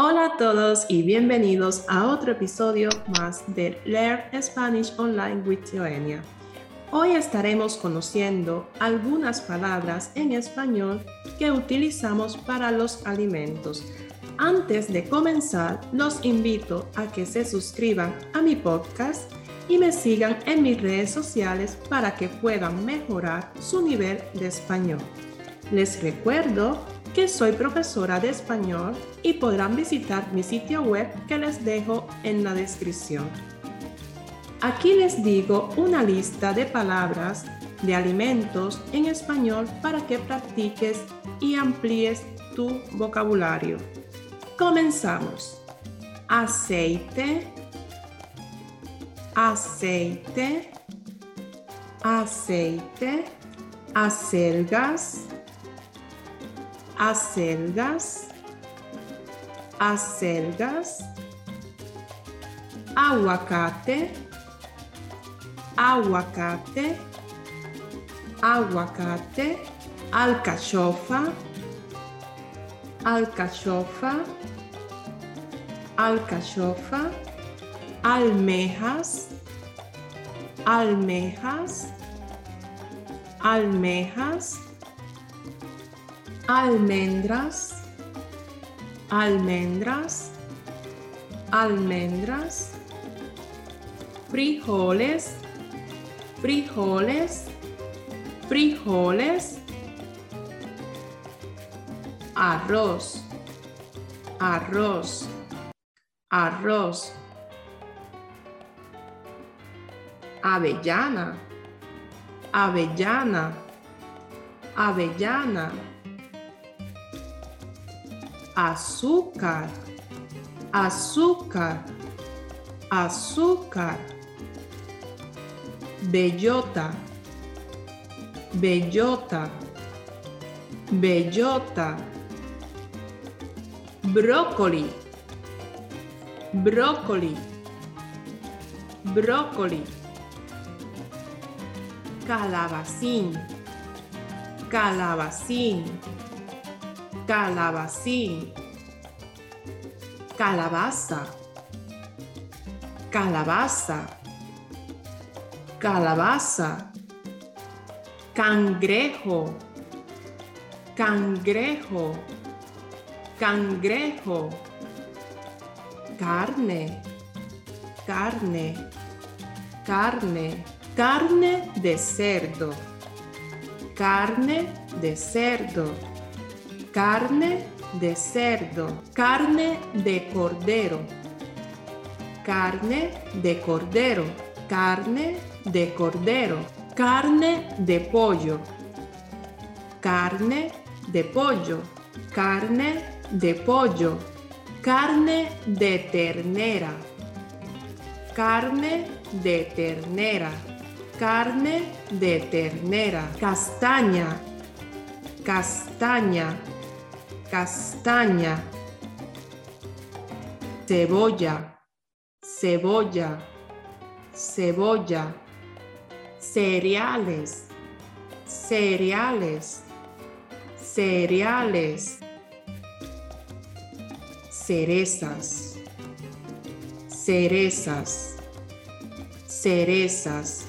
Hola a todos y bienvenidos a otro episodio más de Learn Spanish Online with Joenia. Hoy estaremos conociendo algunas palabras en español que utilizamos para los alimentos. Antes de comenzar, los invito a que se suscriban a mi podcast y me sigan en mis redes sociales para que puedan mejorar su nivel de español. Les recuerdo que soy profesora de español y podrán visitar mi sitio web que les dejo en la descripción. Aquí les digo una lista de palabras de alimentos en español para que practiques y amplíes tu vocabulario. Comenzamos. Aceite, aceite, aceite, acelgas, acelgas, acelgas, aguacate, aguacate, aguacate, alcachofa, alcachofa, alcachofa, almejas, almejas, almejas, almendras, almendras, almendras, frijoles, frijoles, frijoles, arroz, arroz, arroz, avellana, avellana, avellana azúcar, azúcar, azúcar, bellota, bellota, bellota, brócoli, brócoli, brócoli, calabacín, calabacín calabacín, calabaza, calabaza, calabaza, cangrejo, cangrejo, cangrejo, carne, carne, carne, carne de cerdo, carne de cerdo carne de cerdo, carne de cordero, carne de cordero, carne de cordero, carne de pollo, carne de pollo, carne de pollo, carne de ternera, carne de ternera, carne de ternera, castaña, castaña castaña, cebolla, cebolla, cebolla, cereales, cereales, cereales, cerezas, cerezas, cerezas,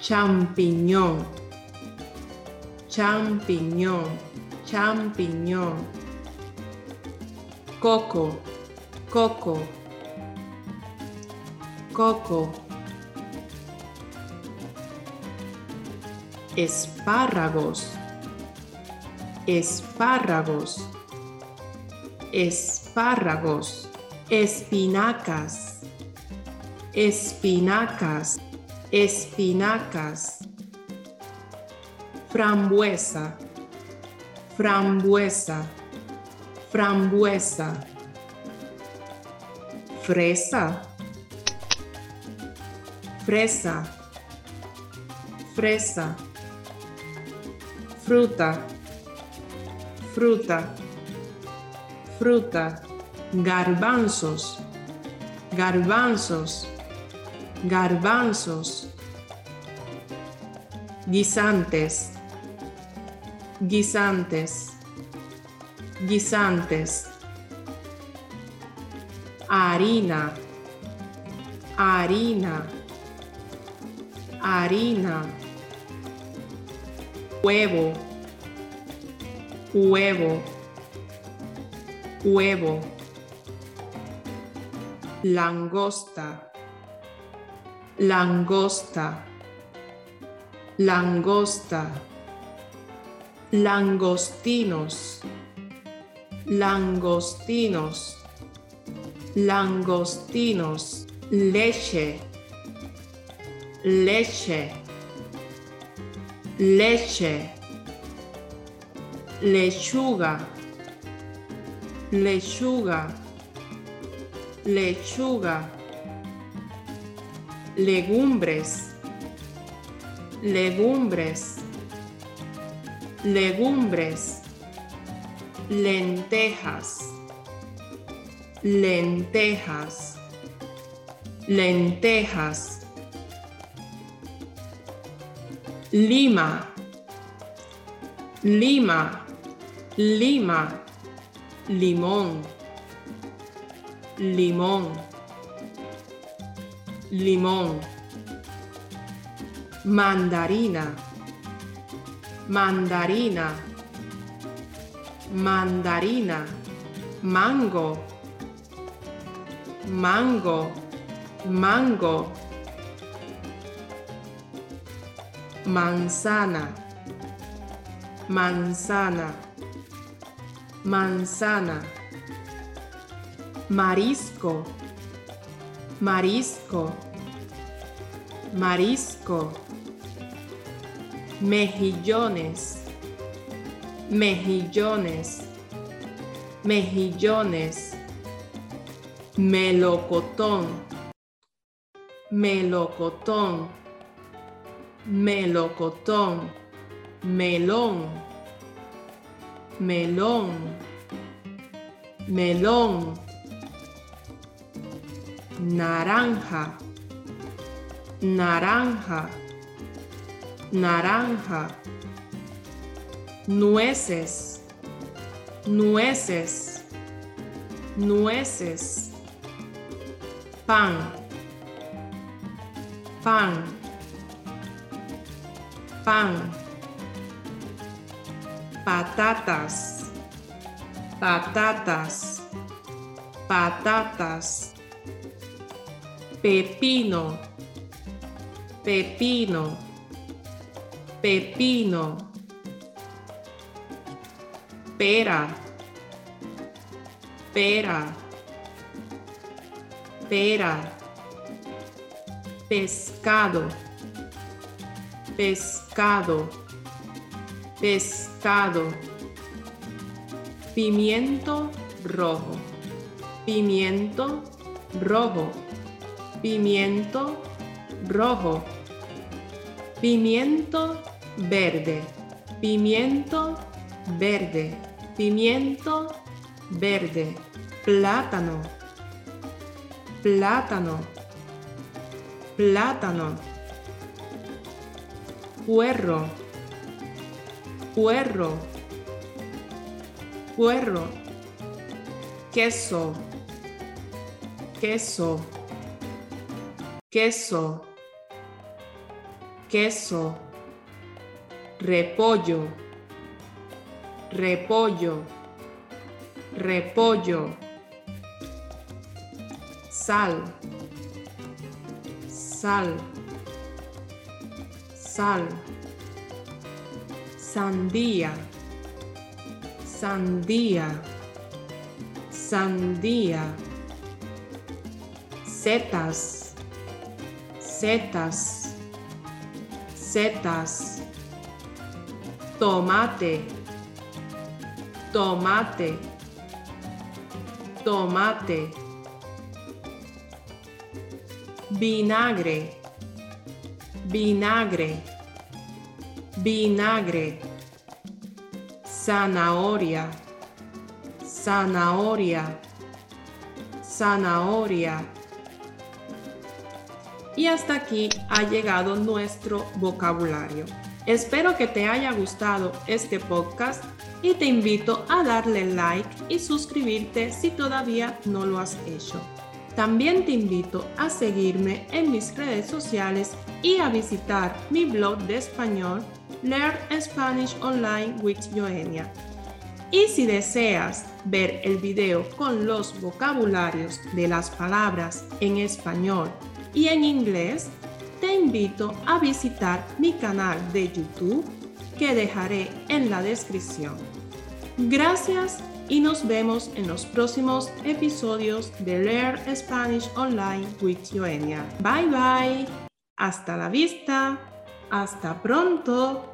champiñón, champiñón champiñón, coco, coco, coco, espárragos, espárragos, espárragos, espinacas, espinacas, espinacas, frambuesa, frambuesa, frambuesa, fresa, fresa, fresa, fruta, fruta, fruta, garbanzos, garbanzos, garbanzos, guisantes, guisantes, guisantes, harina, harina, harina, huevo, huevo, huevo, langosta, langosta, langosta, langostinos, langostinos, langostinos, leche, leche, leche, lechuga, lechuga, lechuga, legumbres, legumbres, legumbres, lentejas, lentejas, lentejas, lima, lima, lima, limón, limón, limón, mandarina, mandarina, mandarina, mango, mango, mango, manzana, manzana, manzana, marisco, marisco, marisco, mejillones, mejillones, mejillones, melocotón, melocotón, melocotón, melón, melón, melón, naranja, naranja, naranja, nueces, nueces, nueces, pan, pan, pan, patatas, patatas, patatas, pepino, pepino, pepino, pera, pera, pera, pescado, pescado, pescado, pimiento rojo, pimiento rojo, pimiento rojo, pimiento verde, pimiento verde, pimiento verde, plátano, plátano, plátano, puerro, puerro, puerro, queso, queso, queso, queso, repollo, repollo, repollo, sal, sal, sal, sandía, sandía, sandía, setas, setas, setas, tomate, tomate, tomate, vinagre, vinagre, vinagre, zanahoria, zanahoria, zanahoria. Y hasta aquí ha llegado nuestro vocabulario. Espero que te haya gustado este podcast y te invito a darle like y suscribirte si todavía no lo has hecho. También te invito a seguirme en mis redes sociales y a visitar mi blog de español Learn Spanish Online with Joenia. Y si deseas ver el video con los vocabularios de las palabras en español y en inglés, te invito a visitar mi canal de YouTube que dejaré en la descripción. Gracias y nos vemos en los próximos episodios de Learn Spanish Online with Joenia. Bye bye. Hasta la vista. Hasta pronto.